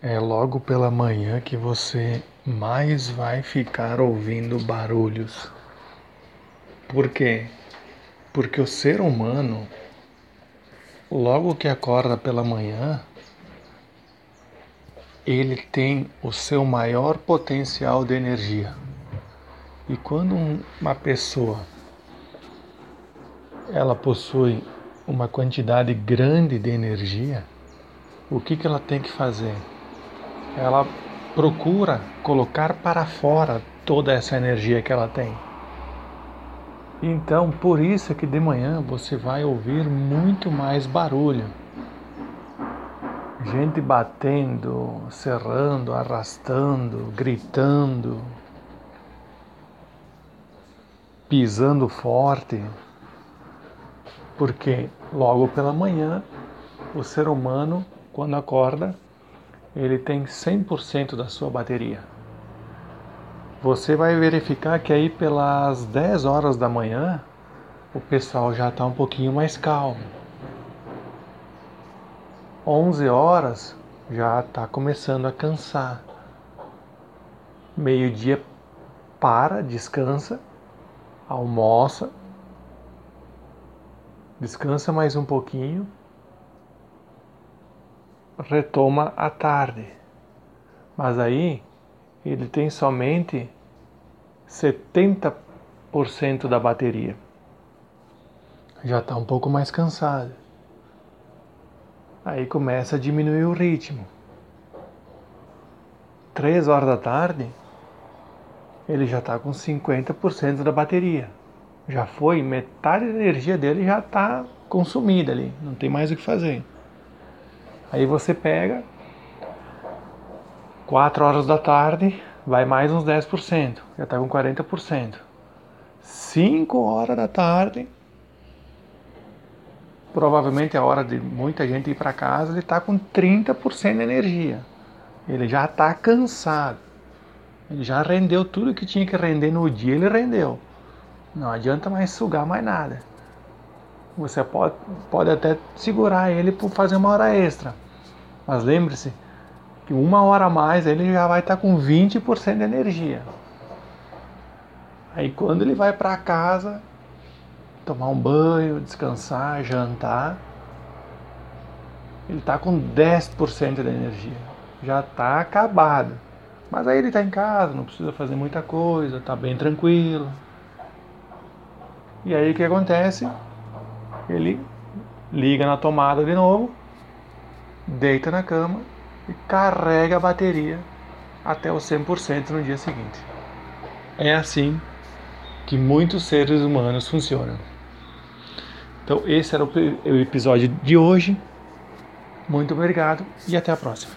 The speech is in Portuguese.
é logo pela manhã que você mais vai ficar ouvindo barulhos. Por quê? Porque o ser humano, logo que acorda pela manhã, ele tem o seu maior potencial de energia. E quando uma pessoa ela possui uma quantidade grande de energia, o que, que ela tem que fazer? Ela procura colocar para fora toda essa energia que ela tem. Então, por isso é que de manhã você vai ouvir muito mais barulho. Gente batendo, serrando, arrastando, gritando, pisando forte. Porque logo pela manhã, o ser humano, quando acorda, ele tem 100% da sua bateria. Você vai verificar que aí pelas 10 horas da manhã, o pessoal já está um pouquinho mais calmo. 11 horas já está começando a cansar. Meio-dia para, descansa, almoça, descansa mais um pouquinho, retoma à tarde. Mas aí ele tem somente 70% da bateria. Já está um pouco mais cansado. Aí começa a diminuir o ritmo. Três horas da tarde, ele já está com 50% da bateria já foi, metade da energia dele já está consumida ali, não tem mais o que fazer. Aí você pega 4 horas da tarde, vai mais uns 10%, já está com 40%. 5 horas da tarde, provavelmente é a hora de muita gente ir para casa, ele está com 30% de energia. Ele já está cansado. Ele já rendeu tudo que tinha que render no dia, ele rendeu. Não adianta mais sugar mais nada. Você pode, pode até segurar ele por fazer uma hora extra. Mas lembre-se que uma hora a mais ele já vai estar com 20% de energia. Aí quando ele vai para casa, tomar um banho, descansar, jantar, ele está com 10% de energia. Já está acabado. Mas aí ele está em casa, não precisa fazer muita coisa, está bem tranquilo. E aí o que acontece? Ele liga na tomada de novo, deita na cama e carrega a bateria até o 100% no dia seguinte. É assim que muitos seres humanos funcionam. Então, esse era o episódio de hoje. Muito obrigado e até a próxima.